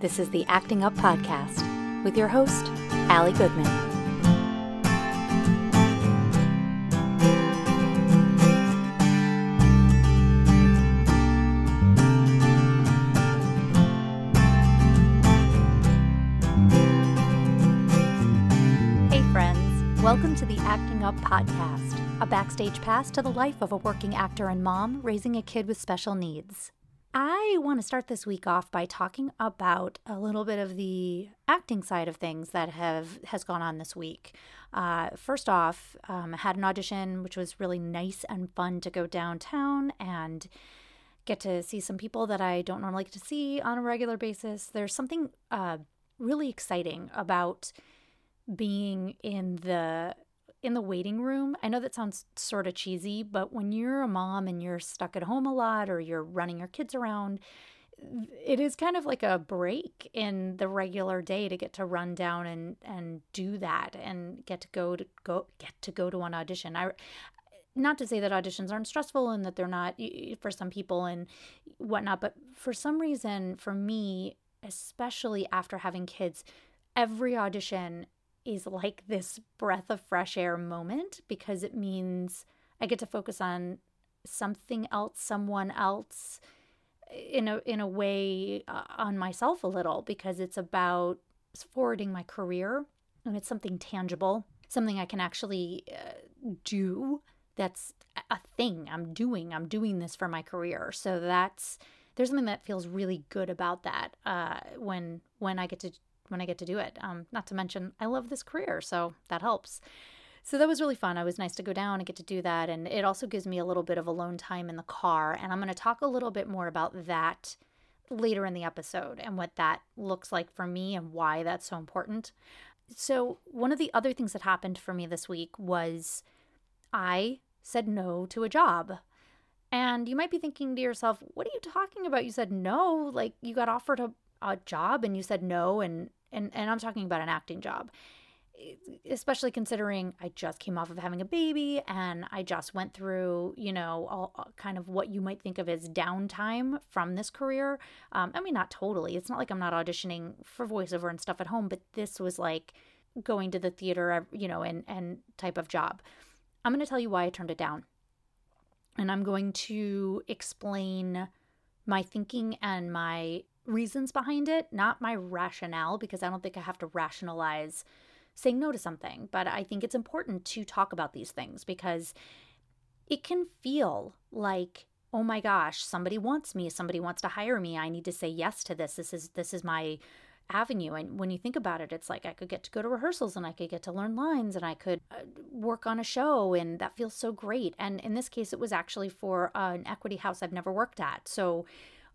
This is the Acting Up Podcast with your host, Allie Goodman. Hey, friends. Welcome to the Acting Up Podcast, a backstage pass to the life of a working actor and mom raising a kid with special needs. I want to start this week off by talking about a little bit of the acting side of things that have has gone on this week. Uh, first off, um, I had an audition, which was really nice and fun to go downtown and get to see some people that I don't normally get to see on a regular basis. There's something uh, really exciting about being in the in the waiting room. I know that sounds sort of cheesy, but when you're a mom and you're stuck at home a lot or you're running your kids around, it is kind of like a break in the regular day to get to run down and and do that and get to go to go get to go to an audition. I not to say that auditions aren't stressful and that they're not for some people and whatnot, but for some reason, for me, especially after having kids, every audition is like this breath of fresh air moment because it means I get to focus on something else, someone else in a in a way uh, on myself a little because it's about forwarding my career and it's something tangible, something I can actually uh, do that's a thing I'm doing. I'm doing this for my career. So that's there's something that feels really good about that uh, when when I get to when I get to do it. Um, not to mention, I love this career, so that helps. So that was really fun. It was nice to go down and get to do that. And it also gives me a little bit of alone time in the car. And I'm going to talk a little bit more about that later in the episode and what that looks like for me and why that's so important. So, one of the other things that happened for me this week was I said no to a job. And you might be thinking to yourself, what are you talking about? You said no, like you got offered a, a job and you said no, and and and I'm talking about an acting job especially considering I just came off of having a baby and I just went through, you know, all, kind of what you might think of as downtime from this career. Um, I mean, not totally. It's not like I'm not auditioning for voiceover and stuff at home, but this was like going to the theater, you know, and and type of job. I'm going to tell you why I turned it down, and I'm going to explain my thinking and my reasons behind it, not my rationale, because I don't think I have to rationalize saying no to something. But I think it's important to talk about these things because it can feel like oh my gosh somebody wants me somebody wants to hire me. I need to say yes to this. This is this is my avenue. And when you think about it it's like i could get to go to rehearsals and i could get to learn lines and i could uh, work on a show and that feels so great. And in this case it was actually for an equity house i've never worked at. So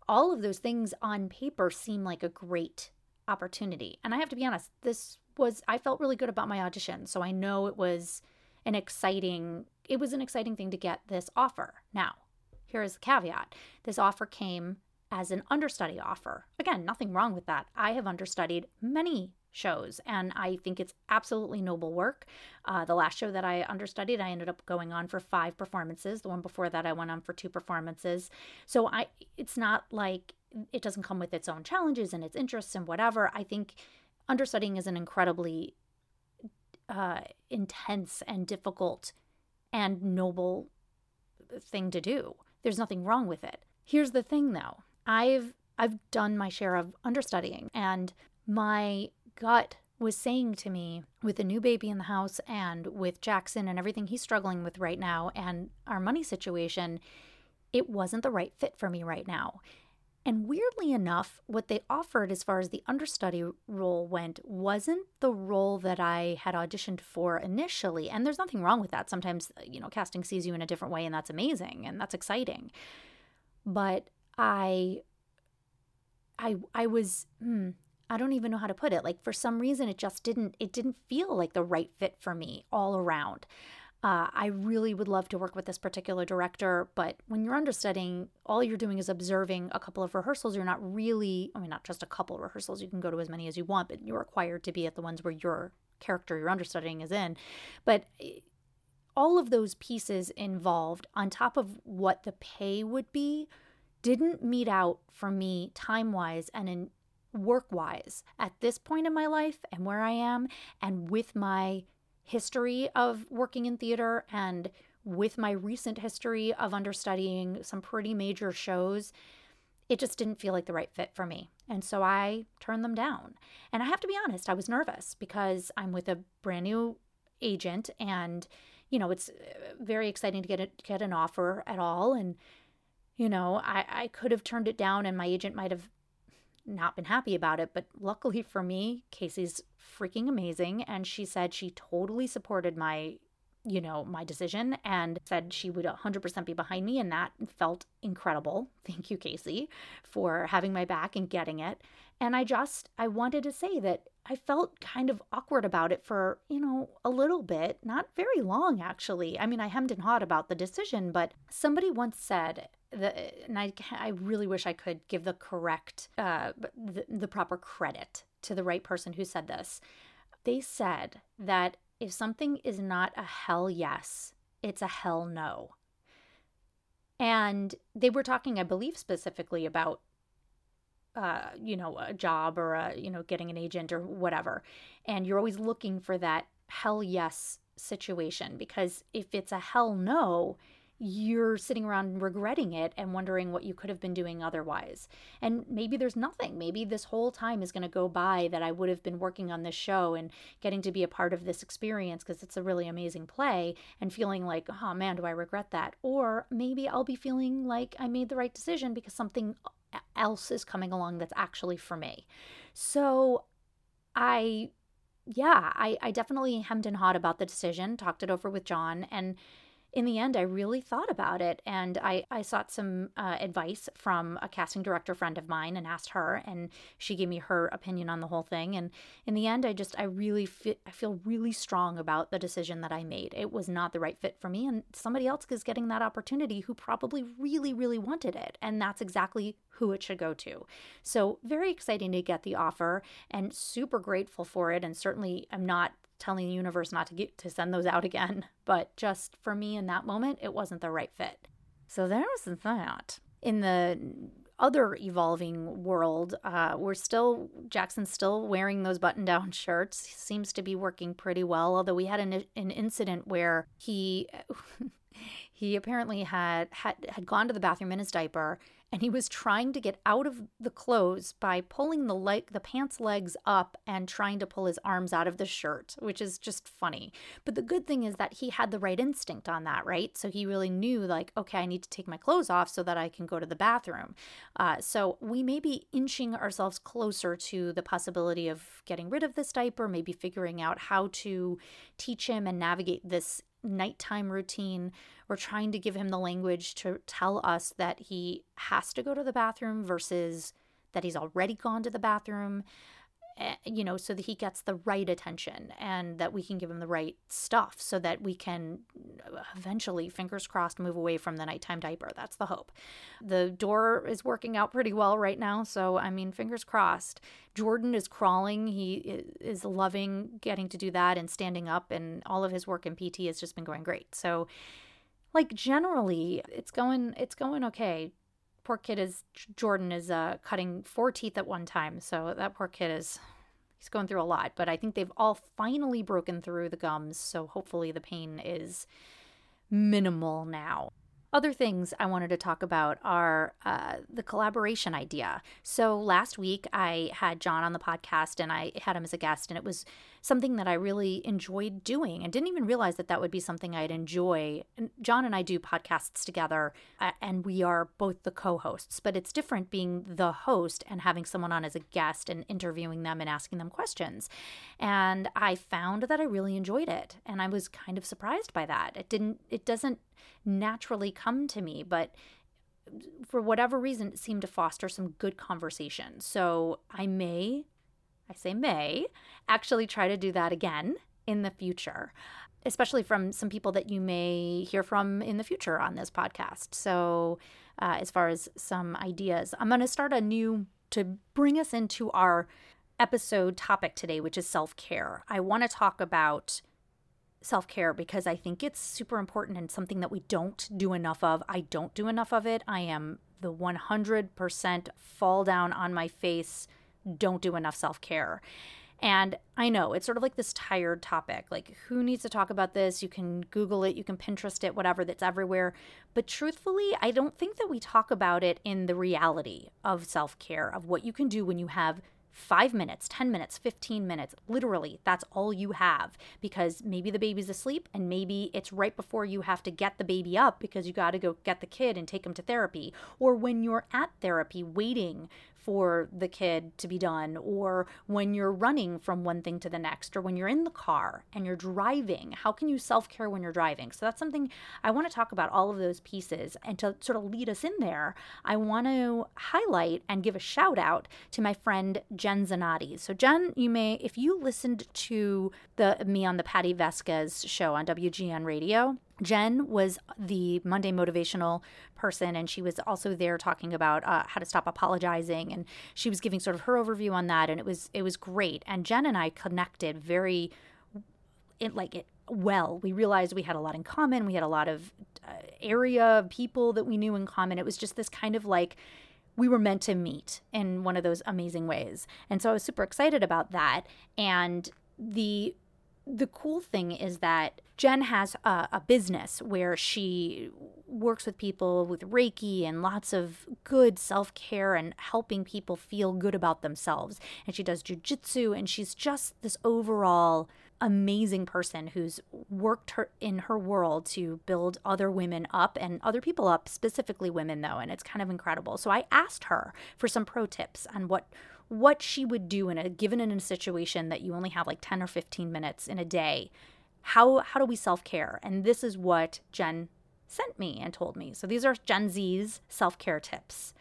all of those things on paper seem like a great opportunity. And I have to be honest, this was, I felt really good about my audition. So I know it was an exciting, it was an exciting thing to get this offer. Now, here is the caveat this offer came as an understudy offer. Again, nothing wrong with that. I have understudied many shows. And I think it's absolutely noble work. Uh, the last show that I understudied, I ended up going on for five performances. The one before that, I went on for two performances. So I, it's not like it doesn't come with its own challenges and its interests and whatever. I think understudying is an incredibly uh, intense and difficult and noble thing to do. There's nothing wrong with it. Here's the thing though. I've I've done my share of understudying and my gut was saying to me with a new baby in the house and with Jackson and everything he's struggling with right now and our money situation, it wasn't the right fit for me right now. And weirdly enough, what they offered as far as the understudy role went wasn't the role that I had auditioned for initially. And there's nothing wrong with that. Sometimes, you know, casting sees you in a different way and that's amazing and that's exciting. But I I I was hmm, I don't even know how to put it. Like for some reason it just didn't it didn't feel like the right fit for me all around. Uh, I really would love to work with this particular director, but when you're understudying, all you're doing is observing a couple of rehearsals. You're not really, I mean, not just a couple rehearsals. You can go to as many as you want, but you're required to be at the ones where your character you're understudying is in. But eh, all of those pieces involved, on top of what the pay would be, didn't meet out for me time wise and in work wise at this point in my life and where I am, and with my history of working in theater and with my recent history of understudying some pretty major shows, it just didn't feel like the right fit for me. And so I turned them down. And I have to be honest, I was nervous because I'm with a brand new agent and you know, it's uh, very exciting to get a, get an offer at all and you know, I I could have turned it down and my agent might have not been happy about it, but luckily for me, Casey's freaking amazing and she said she totally supported my you know, my decision and said she would 100% be behind me. And that felt incredible. Thank you, Casey, for having my back and getting it. And I just, I wanted to say that I felt kind of awkward about it for, you know, a little bit, not very long, actually. I mean, I hemmed and hawed about the decision, but somebody once said, the, and I, I really wish I could give the correct, uh, the, the proper credit to the right person who said this. They said that if something is not a hell yes, it's a hell no. And they were talking, I believe, specifically about, uh, you know, a job or a, you know, getting an agent or whatever. And you're always looking for that hell yes situation because if it's a hell no, you're sitting around regretting it and wondering what you could have been doing otherwise. And maybe there's nothing. Maybe this whole time is going to go by that I would have been working on this show and getting to be a part of this experience because it's a really amazing play and feeling like, oh man, do I regret that? Or maybe I'll be feeling like I made the right decision because something else is coming along that's actually for me. So I, yeah, I, I definitely hemmed and hawed about the decision, talked it over with John, and in the end, I really thought about it and I, I sought some uh, advice from a casting director friend of mine and asked her, and she gave me her opinion on the whole thing. And in the end, I just, I really feel, I feel really strong about the decision that I made. It was not the right fit for me, and somebody else is getting that opportunity who probably really, really wanted it. And that's exactly who it should go to. So, very exciting to get the offer and super grateful for it. And certainly, I'm not telling the universe not to get to send those out again. But just for me in that moment, it wasn't the right fit. So there was that. In the other evolving world, uh, we're still Jackson's still wearing those button-down shirts. He seems to be working pretty well. Although we had an an incident where he he apparently had had had gone to the bathroom in his diaper and he was trying to get out of the clothes by pulling the leg the pants legs up and trying to pull his arms out of the shirt which is just funny. But the good thing is that he had the right instinct on that right? So he really knew like okay i need to take my clothes off so that i can go to the bathroom. Uh, so we may be inching ourselves closer to the possibility of getting rid of this diaper maybe figuring out how to teach him and navigate this nighttime routine. We're trying to give him the language to tell us that he has to go to the bathroom versus that he's already gone to the bathroom. Eh, you know, so that he gets the right attention and that we can give him the right stuff so that we can eventually, fingers crossed, move away from the nighttime diaper. That's the hope. The door is working out pretty well right now. So, I mean, fingers crossed. Jordan is crawling. He is loving getting to do that and standing up, and all of his work in PT has just been going great. So, like generally, it's going it's going okay poor kid is Jordan is uh, cutting four teeth at one time, so that poor kid is he's going through a lot. But I think they've all finally broken through the gums, so hopefully the pain is minimal now. Other things I wanted to talk about are uh, the collaboration idea. So last week I had John on the podcast and I had him as a guest, and it was something that I really enjoyed doing and didn't even realize that that would be something I'd enjoy. John and I do podcasts together, uh, and we are both the co hosts, but it's different being the host and having someone on as a guest and interviewing them and asking them questions. And I found that I really enjoyed it, and I was kind of surprised by that. It didn't, it doesn't naturally come to me, but for whatever reason, it seemed to foster some good conversation. So I may, I say may, actually try to do that again in the future, especially from some people that you may hear from in the future on this podcast. So, uh, as far as some ideas, I'm going to start a new to bring us into our episode topic today, which is self care. I want to talk about self care because I think it's super important and something that we don't do enough of. I don't do enough of it. I am the 100% fall down on my face don't do enough self care. And I know it's sort of like this tired topic. Like, who needs to talk about this? You can Google it, you can Pinterest it, whatever, that's everywhere. But truthfully, I don't think that we talk about it in the reality of self care, of what you can do when you have five minutes, 10 minutes, 15 minutes. Literally, that's all you have because maybe the baby's asleep and maybe it's right before you have to get the baby up because you got to go get the kid and take him to therapy. Or when you're at therapy waiting for the kid to be done, or when you're running from one thing to the next, or when you're in the car and you're driving. How can you self care when you're driving? So that's something I want to talk about all of those pieces. And to sort of lead us in there, I want to highlight and give a shout out to my friend Jen Zanotti. So, Jen, you may, if you listened to the me on the Patti Vasquez show on WGN radio, Jen was the Monday motivational person, and she was also there talking about uh, how to stop apologizing, and she was giving sort of her overview on that, and it was it was great. And Jen and I connected very, it like it well. We realized we had a lot in common. We had a lot of uh, area people that we knew in common. It was just this kind of like we were meant to meet in one of those amazing ways, and so I was super excited about that. And the the cool thing is that Jen has a, a, business where she works with people with Reiki and lots of good self care and helping people feel good about themselves. And she does jujitsu, and she's just this overall amazing person who's worked her in her world to build other women up and other people up, specifically women though, and it's kind of incredible. So I asked her for some pro tips on what what she would do in a given in a situation that you only have like 10 or 15 minutes in a day how how do we self-care and this is what jen sent me and told me so these are Jen Z's self-care tips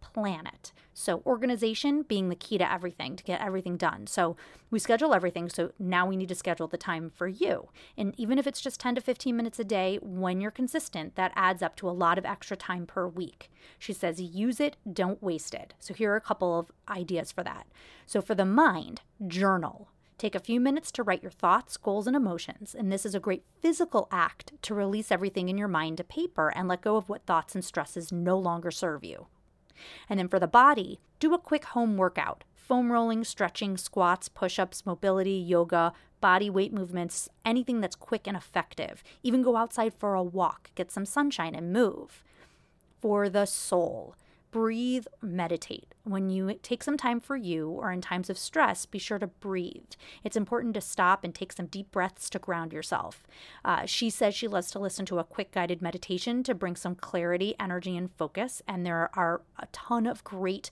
planet. So, organization being the key to everything to get everything done. So, we schedule everything. So, now we need to schedule the time for you. And even if it's just 10 to 15 minutes a day, when you're consistent, that adds up to a lot of extra time per week. She says, use it, don't waste it. So, here are a couple of ideas for that. So, for the mind, journal. Take a few minutes to write your thoughts, goals, and emotions. And this is a great physical act to release everything in your mind to paper and let go of what thoughts and stresses no longer serve you. And then for the body, do a quick home workout foam rolling, stretching, squats, push ups, mobility, yoga, body weight movements, anything that's quick and effective. Even go outside for a walk, get some sunshine, and move. For the soul, breathe, meditate. When you take some time for you or in times of stress, be sure to breathe. It's important to stop and take some deep breaths to ground yourself. Uh, she says she loves to listen to a quick guided meditation to bring some clarity, energy, and focus. And there are a ton of great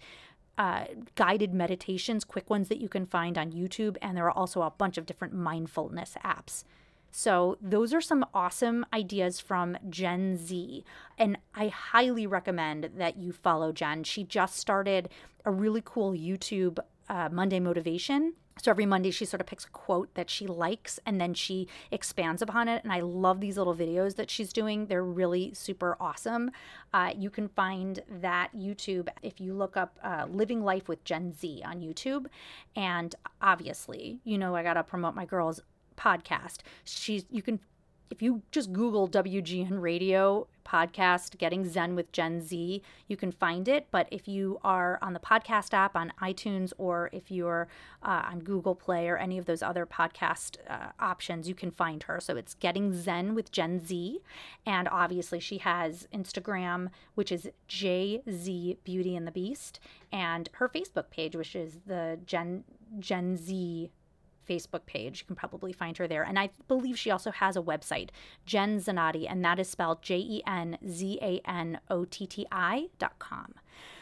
uh, guided meditations, quick ones that you can find on YouTube. And there are also a bunch of different mindfulness apps. So, those are some awesome ideas from Jen Z. And I highly recommend that you follow Jen. She just started a really cool YouTube uh, Monday Motivation. So every Monday, she sort of picks a quote that she likes and then she expands upon it. And I love these little videos that she's doing. They're really super awesome. Uh, you can find that YouTube if you look up uh, Living Life with Jen Z on YouTube. And obviously, you know, I got to promote my girls podcast. She's you can if you just Google WGN Radio podcast Getting Zen with Jen Z, you can find it. But if you are on the podcast app on iTunes or if you're uh, on Google Play or any of those other podcast uh, options, you can find her. So it's Getting Zen with Jen Z. And obviously, she has Instagram, which is JZ Beauty and the Beast, and her Facebook page, which is the Jen, Jen Z Facebook page. You can probably find her there. And I believe she also has a website, Jen Zanotti, and that is spelled J E N Z A N O T T I dot com.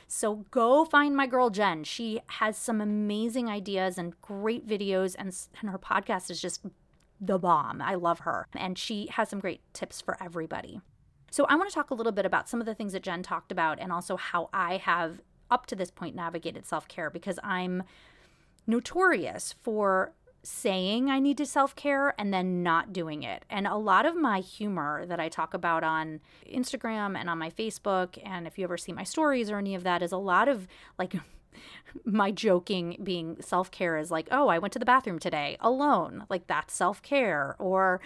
So go find my girl Jen. She has some amazing ideas and great videos, and, and her podcast is just the bomb. I love her. And she has some great tips for everybody. So I want to talk a little bit about some of the things that Jen talked about and also how I have up to this point navigated self care because I'm notorious for saying I need to self care and then not doing it. And a lot of my humor that I talk about on Instagram and on my Facebook, and if you ever see my stories or any of that, is a lot of like my joking being self care is like, oh, I went to the bathroom today alone. Like that's self care. Or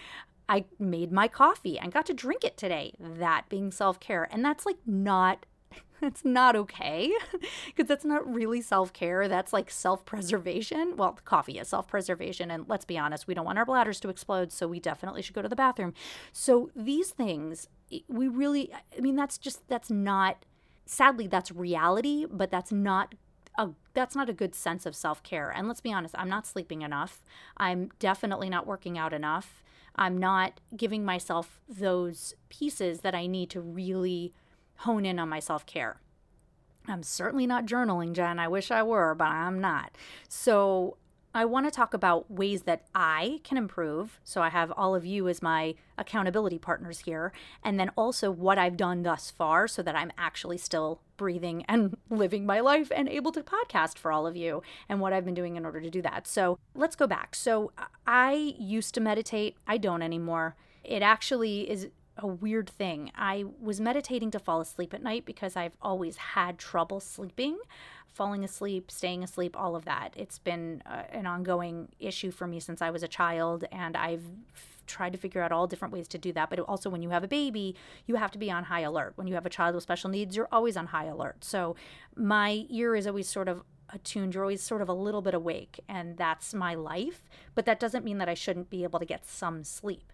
I made my coffee and got to drink it today. That being self care. And that's like not It's not okay because that's not really self care. That's like self preservation. Well, coffee is self preservation. And let's be honest, we don't want our bladders to explode. So we definitely should go to the bathroom. So these things, we really, I mean, that's just, that's not, sadly, that's reality, but that's not a that's not a good sense of self-care. And let's be honest, I'm not sleeping enough. I'm definitely not working out enough. I'm not giving myself those pieces that I need to really hone in on my self care. I'm certainly not journaling, Jen. I wish I were, but I'm not. So I want to talk about ways that I can improve. So I have all of you as my accountability partners here, and then also what I've done thus far so that I'm actually still breathing and living my life and able to podcast for all of you and what I've been doing in order to do that. So let's go back. So I used to meditate, I don't anymore. It actually is a weird thing. I was meditating to fall asleep at night because I've always had trouble sleeping, falling asleep, staying asleep, all of that. It's been uh, an ongoing issue for me since I was a child, and I've tried to figure out all different ways to do that. But also, when you have a baby, you have to be on high alert. When you have a child with special needs, you're always on high alert. So my ear is always sort of attuned. You're always sort of a little bit awake, and that's my life. But that doesn't mean that I shouldn't be able to get some sleep.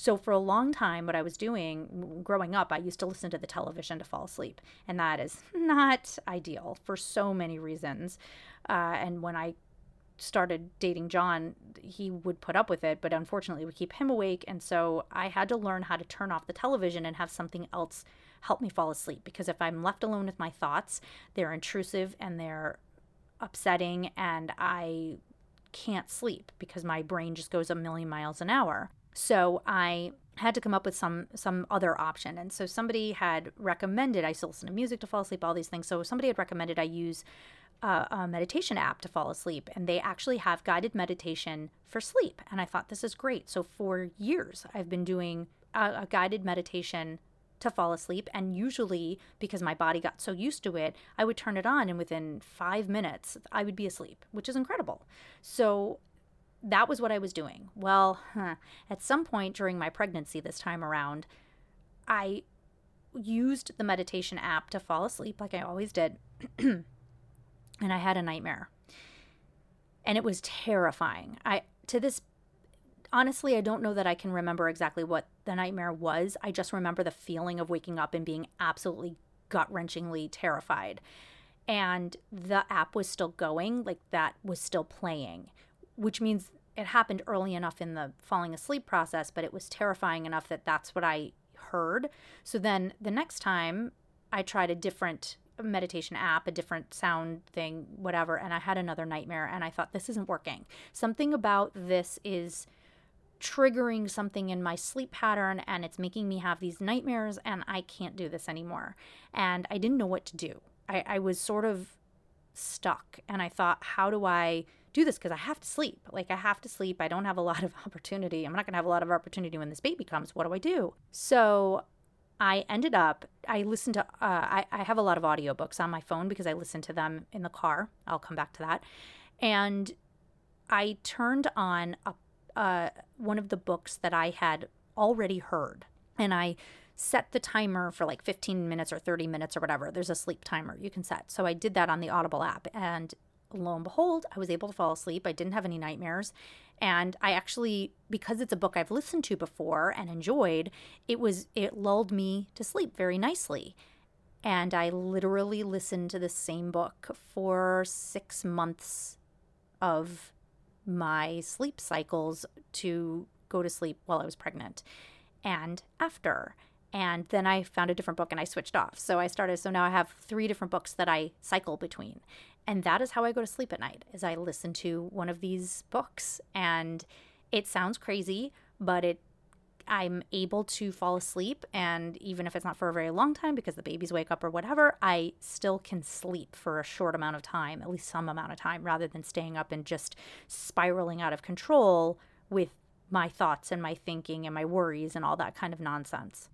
So for a long time, what I was doing growing up, I used to listen to the television to fall asleep, and that is not ideal for so many reasons. Uh, and when I started dating John, he would put up with it, but unfortunately, would keep him awake. And so I had to learn how to turn off the television and have something else help me fall asleep. Because if I'm left alone with my thoughts, they're intrusive and they're upsetting, and I can't sleep because my brain just goes a million miles an hour. So I had to come up with some some other option. And so somebody had recommended I still listen to music to fall asleep, all these things. So somebody had recommended I use a, a meditation app to fall asleep, and they actually have guided meditation for sleep. And I thought this is great. So for years I've been doing a, a guided meditation to fall asleep. And usually, because my body got so used to it, I would turn it on, and within five minutes, I would be asleep, which is incredible. So that was what I was doing. Well, huh, at some point during my pregnancy this time around, I used the meditation app to fall asleep like I always did. and I had a nightmare. And it was terrifying. I to this honestly, I don't know that I can remember exactly what the nightmare was. I just remember the feeling of waking up and being absolutely gut-wrenchingly terrified. And the app was still going, like that was still playing which means it happened early enough in the falling asleep process, but it was terrifying enough that that's what I heard. So then the next time I tried a different meditation app, a different sound thing, whatever, and I had another nightmare and I thought, this isn't working. Something about this is triggering something in my sleep pattern and it's making me have these nightmares and I can't do this anymore. And I didn't know what to do. I, I was sort of stuck and I thought, how do I do this because I have to sleep. Like I have to sleep. I don't have a lot of opportunity. I'm not going to have a lot of opportunity when this baby comes. What do I do? So I ended up, I listened to, uh, I, I have a lot of audiobooks on my phone because I listen to them in the car. I'll come back to that. And I turned on a, uh, one of the books that I had already heard. And I set the timer for like 15 minutes or 30 minutes or whatever. There's a sleep timer you can set. So I did that on the Audible app. And lo and behold, I was able to fall asleep. I didn't have any nightmares. And I actually, because it's a book I've listened to before and enjoyed, it was, it lulled me to sleep very nicely. And I literally listened to the same book for six months of my sleep cycles to go to sleep while I was pregnant and after. And then I found a different book and I switched off. So I started, so now I have three different books that I cycle between and that is how i go to sleep at night is i listen to one of these books. And it sounds crazy but it i'm able to fall asleep. And even if it's not for a very long time because the babies wake up or whatever i still can sleep for a short amount of time at least some amount of time rather than staying up and just spiraling out of control with my thoughts and my thinking and my worries and all that kind of nonsense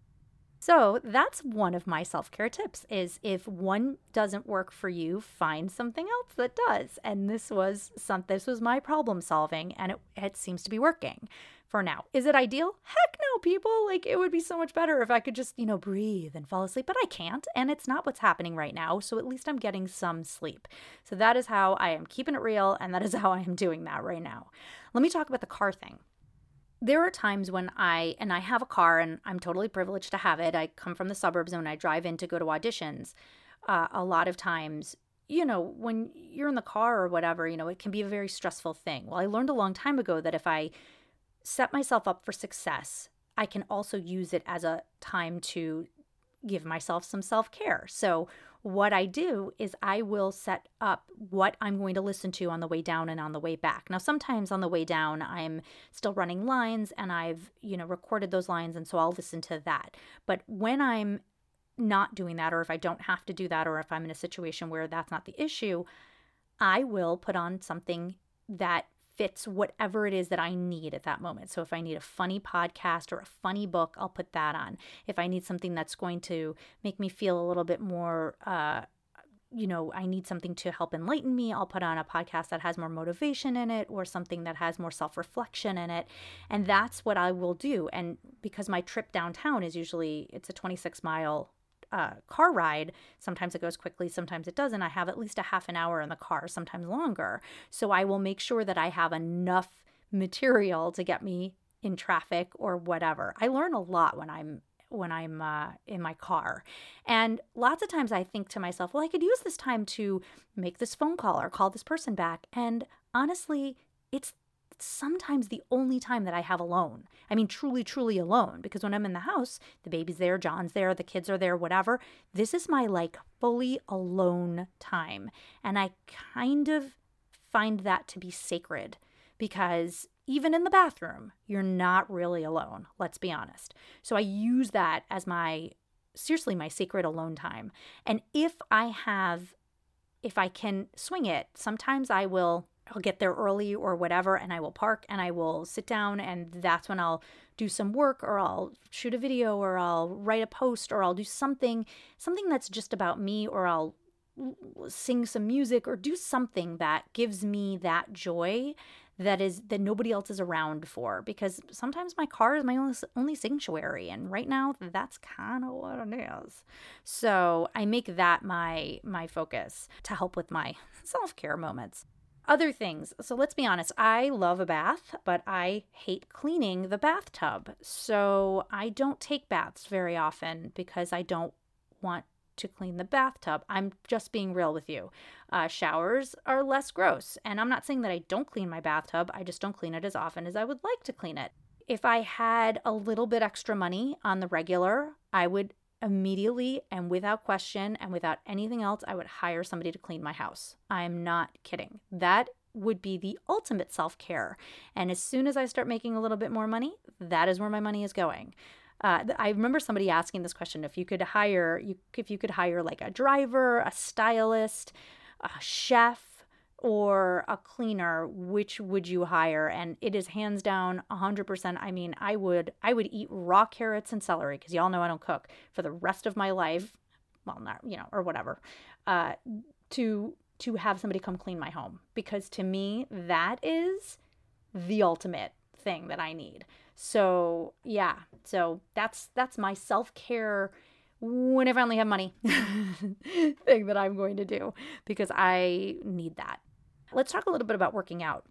So that's one of my self-care tips is if one doesn't work for you, find something else that does. And this was some this was my problem solving and it, it seems to be working for now. Is it ideal? Heck no, people. Like it would be so much better if I could just, you know, breathe and fall asleep, but I can't. And it's not what's happening right now. So at least I'm getting some sleep. So that is how I am keeping it real. And that is how I am doing that right now. Let me talk about the car thing there are times when I, and I have a car and I'm totally privileged to have it. I come from the suburbs and when I drive in to go to auditions, uh, a lot of times, you know, when you're in the car or whatever, you know, it can be a very stressful thing. Well, I learned a long time ago that if I set myself up for success, I can also use it as a time to give myself some self care. So, what I do is I will set up what I'm going to listen to on the way down and on the way back. Now, sometimes on the way down, I'm still running lines and I've, you know, recorded those lines. And so I'll listen to that. But when I'm not doing that, or if I don't have to do that, or if I'm in a situation where that's not the issue, I will put on something that fits whatever it is that I need at that moment. So if I need a funny podcast or a funny book, I'll put that on. If I need something that's going to make me feel a little bit more, uh, you know, I need something to help enlighten me, I'll put on a podcast that has more motivation in it or something that has more self reflection in it. And that's what I will do. And because my trip downtown is usually, it's a 26 mile uh, car ride, sometimes it goes quickly, sometimes it doesn't. I have at least a half an hour in the car, sometimes longer. So I will make sure that I have enough material to get me in traffic or whatever. I learn a lot when I'm when I'm uh, in my car. And lots of times I think to myself, well, I could use this time to make this phone call or call this person back. And honestly, it's sometimes the only time that I have alone. I mean, truly, truly alone, because when I'm in the house, the baby's there, John's there, the kids are there, whatever. This is my like fully alone time. And I kind of find that to be sacred because even in the bathroom, you're not really alone, let's be honest. So I use that as my seriously my sacred alone time. And if I have if I can swing it, sometimes I will I'll get there early or whatever, and I will park and I will sit down, and that's when I'll do some work or I'll shoot a video or I'll write a post or I'll do something, something that's just about me, or I'll sing some music or do something that gives me that joy that is that nobody else is around for because sometimes my car is my only, only sanctuary and right now that's kind of what it is. So i make that my my focus to help with my self-care moments other things. So let's be honest, I love a bath, but I hate cleaning the bathtub. So I don't take baths very often because I don't want to clean the bathtub. I'm just being real with you. Uh, showers are less gross. And I'm not saying that I don't clean my bathtub, I just don't clean it as often as I would like to clean it. If I had a little bit extra money on the regular, I would immediately and without question and without anything else, I would hire somebody to clean my house. I'm not kidding. That would be the ultimate self care. And as soon as I start making a little bit more money, that is where my money is going. Uh, I remember somebody asking this question: if you could hire, you if you could hire like a driver, a stylist, a chef, or a cleaner which would you hire? And it is hands down 100% i mean i would i would eat raw carrots and celery because y'all know i don't cook for the rest of my life. Well not you know or whatever. Uh to to have somebody come clean my home because to me that is the ultimate thing that i need. So yeah so that's that's my self-care when I finally have money thing that I'm going to do because I need that. Let's talk a little bit about working out.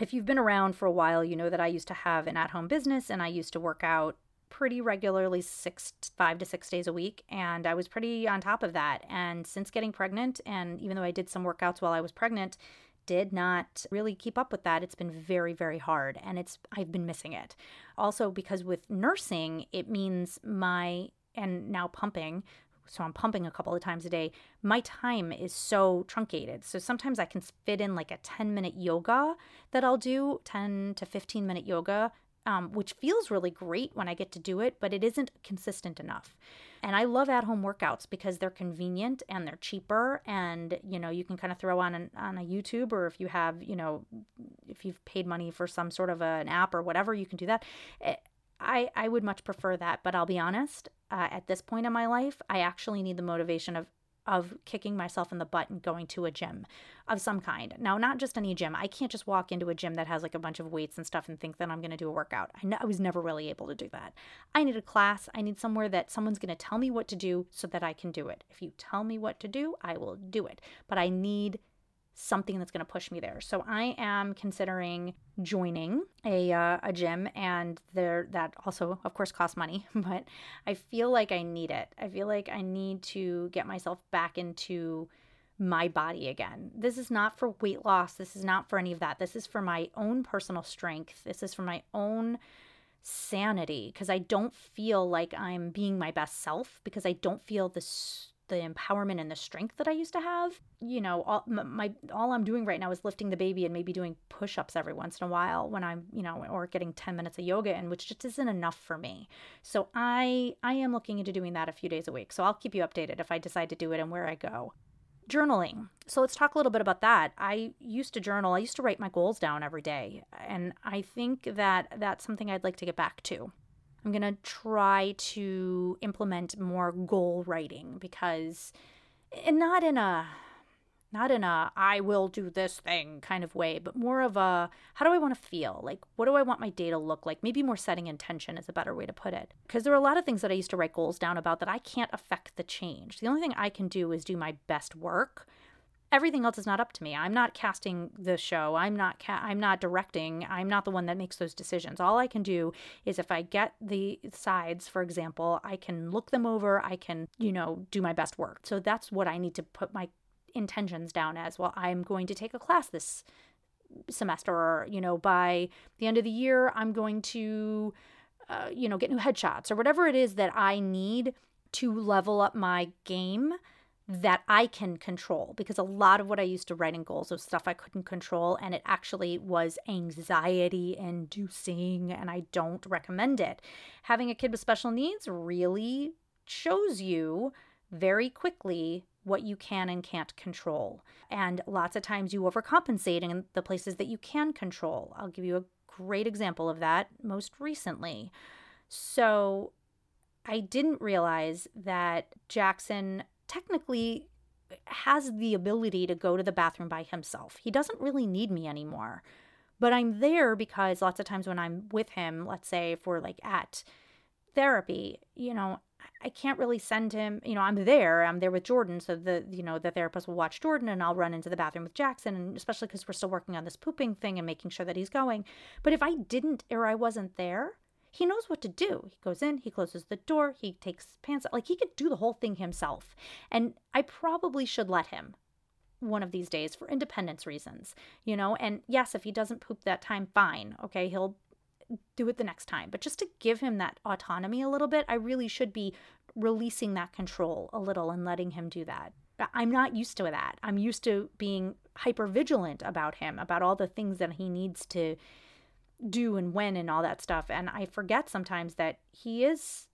If you've been around for a while, you know that I used to have an at home business and I used to work out pretty regularly six five to six days a week and i was pretty on top of that. And since getting pregnant and even though i did some workouts while i was pregnant did not really keep up with that. It's been very very hard and it's i've been missing it. Also because with nursing it means my and now pumping so I'm pumping a couple of times a day, my time is so truncated. So sometimes I can fit in like a 10 minute yoga that I'll do, 10 to 15 minute yoga, um, which feels really great when I get to do it, but it isn't consistent enough. And I love at home workouts because they're convenient and they're cheaper. And, you know, you can kind of throw on, an, on a YouTube or if you have, you know, if you've paid money for some sort of a, an app or whatever, you can do that. I, I would much prefer that, but I'll be honest, uh, at this point in my life, I actually need the motivation of of kicking myself in the butt and going to a gym of some kind. Now, not just any gym. I can't just walk into a gym that has like a bunch of weights and stuff and think that I'm going to do a workout. I was never really able to do that. I need a class. I need somewhere that someone's going to tell me what to do so that I can do it. If you tell me what to do, I will do it. But I need something that's going to push me there. So I am considering joining a uh, a gym, and there that also, of course, costs money. But I feel like I need it. I feel like I need to get myself back into my body again. This is not for weight loss. This is not for any of that. This is for my own personal strength. This is for my own sanity because I don't feel like I'm being my best self because I don't feel this the empowerment and the strength that I used to have. You know, all my all I'm doing right now is lifting the baby and maybe doing push-ups every once in a while when I'm, you know, or getting 10 minutes of yoga and which just isn't enough for me. So I I am looking into doing that a few days a week. So I'll keep you updated if I decide to do it and where I go. Journaling. So let's talk a little bit about that. I used to journal. I used to write my goals down every day, and I think that that's something I'd like to get back to. I'm going to try to implement more goal writing because and not in a not in a I will do this thing kind of way, but more of a how do I want to feel? Like what do I want my day to look like? Maybe more setting intention is a better way to put it. Because there are a lot of things that I used to write goals down about that I can't affect the change. The only thing I can do is do my best work everything else is not up to me. I'm not casting the show. I'm not ca- I'm not directing. I'm not the one that makes those decisions. All I can do is if I get the sides, for example, I can look them over. I can, you know, do my best work. So that's what I need to put my intentions down as. Well, I'm going to take a class this semester or, you know, by the end of the year, I'm going to uh, you know, get new headshots or whatever it is that I need to level up my game that I can control because a lot of what I used to write in goals was stuff I couldn't control and it actually was anxiety inducing and I don't recommend it. Having a kid with special needs really shows you very quickly what you can and can't control. And lots of times you overcompensate in the places that you can control. I'll give you a great example of that most recently. So I didn't realize that Jackson technically has the ability to go to the bathroom by himself. He doesn't really need me anymore. But I'm there because lots of times when I'm with him, let's say if we're like at therapy, you know, I can't really send him, you know, I'm there, I'm there with Jordan. So the, you know, the therapist will watch Jordan and I'll run into the bathroom with Jackson. And especially because we're still working on this pooping thing and making sure that he's going. But if I didn't or I wasn't there, he knows what to do. He goes in, he closes the door, he takes pants out. Like he could do the whole thing himself. And I probably should let him one of these days for independence reasons, you know? And yes, if he doesn't poop that time, fine. Okay, he'll do it the next time. But just to give him that autonomy a little bit, I really should be releasing that control a little and letting him do that. I'm not used to that. I'm used to being hyper vigilant about him, about all the things that he needs to do and when and all that stuff. And I forget sometimes that he is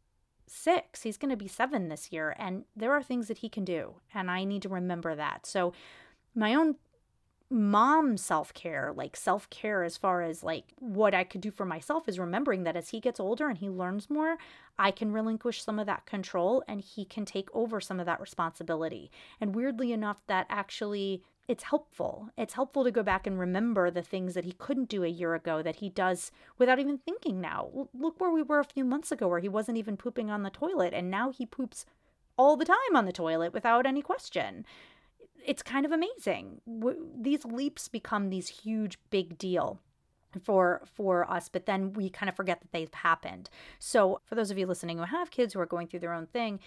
six. He's going to be seven this year. And there are things that he can do. And I need to remember that. So, my own mom self care, like self care as far as like what I could do for myself, is remembering that as he gets older and he learns more, I can relinquish some of that control and he can take over some of that responsibility. And weirdly enough, that actually it's helpful. It's helpful to go back and remember the things that he couldn't do a year ago that he does without even thinking now. Look where we were a few months ago where he wasn't even pooping on the toilet and now he poops all the time on the toilet without any question. It's kind of amazing. These leaps become these huge big deal for for us but then we kind of forget that they've happened so for those of you listening who have kids who are going through their own thing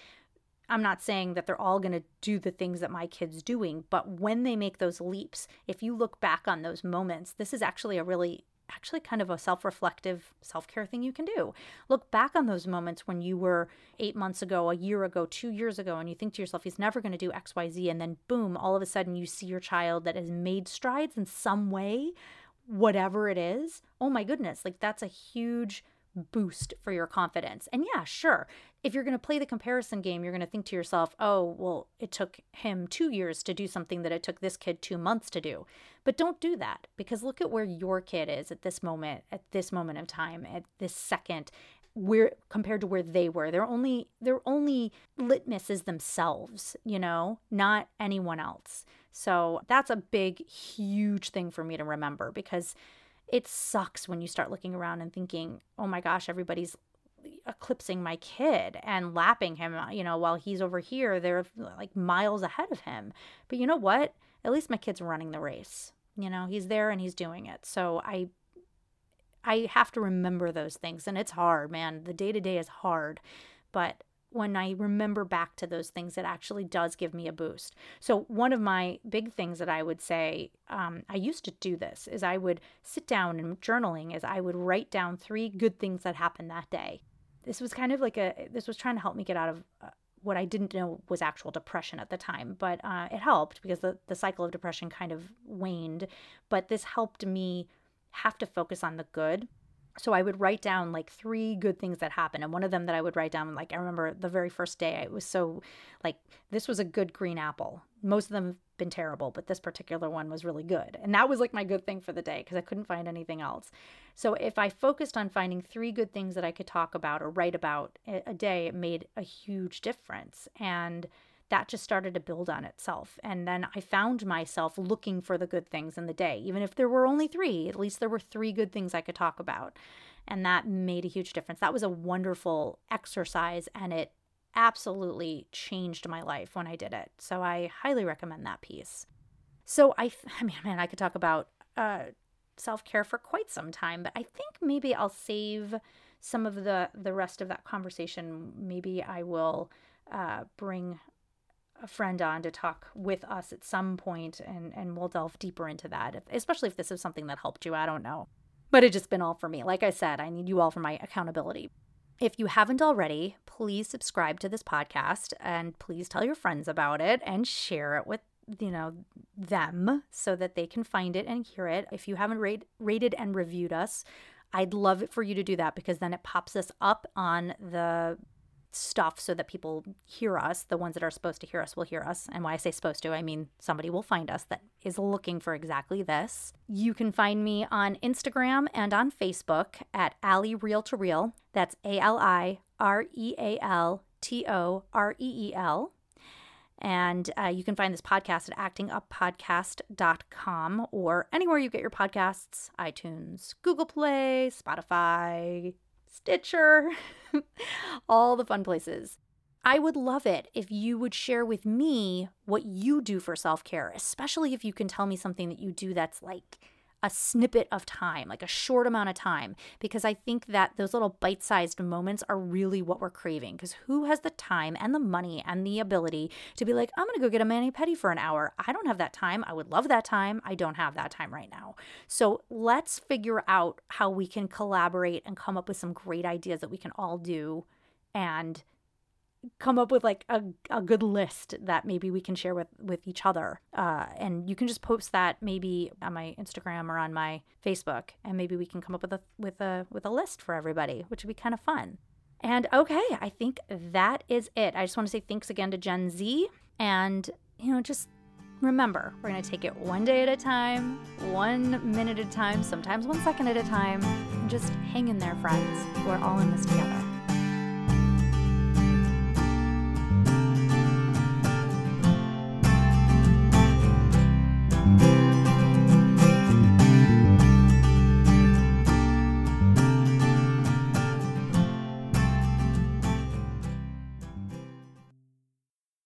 I'm not saying that they're all going to do the things that my kid's doing, but when they make those leaps, if you look back on those moments, this is actually a really actually kind of a self-reflective self-care thing you can do. Look back on those moments when you were 8 months ago, a year ago, 2 years ago and you think to yourself he's never going to do xyz and then boom, all of a sudden you see your child that has made strides in some way, whatever it is. Oh my goodness, like that's a huge boost for your confidence. And yeah, sure, if you're going to play the comparison game, you're going to think to yourself, oh, well, it took him two years to do something that it took this kid two months to do. But don't do that because look at where your kid is at this moment, at this moment of time, at this second. where compared to where they were. They're only their only litmus is themselves, you know, not anyone else. So that's a big, huge thing for me to remember because it sucks when you start looking around and thinking, oh my gosh, everybody's eclipsing my kid and lapping him, uh, you know, while he's over here, they're like miles ahead of him. But you know what? At least my kid's running the race. You know, he's there and he's doing it. So I I have to remember those things and it's hard, man. The day to day is hard. But when I remember back to those things, it actually does give me a boost. So, one of my big things that I would say, um, I used to do this, is I would sit down and journaling, is I would write down three good things that happened that day. This was kind of like a, this was trying to help me get out of uh, what I didn't know was actual depression at the time, but uh, it helped because the, the cycle of depression kind of waned. But this helped me have to focus on the good. So I would write down like three good things that happened. And one of them that I would write down, like I remember the very first day, it was so like, this was a good green apple. Most of them have been terrible, but this particular one was really good. And that was like my good thing for the day because I couldn't find anything else. So if I focused on finding three good things that I could talk about or write about a day, it made a huge difference. And that just started to build on itself. And then I found myself looking for the good things in the day. Even if there were only three, at least there were three good things I could talk about. And that made a huge difference. That was a wonderful exercise and it absolutely changed my life when I did it. So I highly recommend that piece. So I, I mean, man, I could talk about uh, self care for quite some time, but I think maybe I'll save some of the the rest of that conversation. Maybe I will uh, bring a friend on to talk with us at some point and and we'll delve deeper into that if, especially if this is something that helped you i don't know. But it's just been all for me. Like i said i need you all for my accountability. If you haven't already please subscribe to this podcast and please tell your friends about it and share it with you know them so that they can find it and hear it. If you haven't rate, rated and reviewed us I'd love it for you to do that because then it pops us up on the stuff so that people hear us. The ones that are supposed to hear us will hear us. And why I say supposed to, I mean somebody will find us that is looking for exactly this. You can find me on Instagram and on Facebook at Ali Real to Reel. That's A L I R E A L T O R E E L. And uh, you can find this podcast at actinguppodcast.com or anywhere you get your podcasts iTunes, Google Play, Spotify, Stitcher, all the fun places. I would love it if you would share with me what you do for self care, especially if you can tell me something that you do that's like a snippet of time, like a short amount of time, because I think that those little bite sized moments are really what we're craving. Because who has the time and the money and the ability to be like, I'm going to go get a mani pedi for an hour? I don't have that time. I would love that time. I don't have that time right now. So let's figure out how we can collaborate and come up with some great ideas that we can all do and come up with like a, a good list that maybe we can share with with each other. Uh, and you can just post that maybe on my instagram or on my facebook and maybe we can come up with a with a with a list for everybody which would be kind of fun. And okay i think that is it. I just want to say thanks again to Jen Z and you know just remember we're going to take it one day at a time one minute at a time sometimes one second at a time. Just hang in there friends. We're all in this together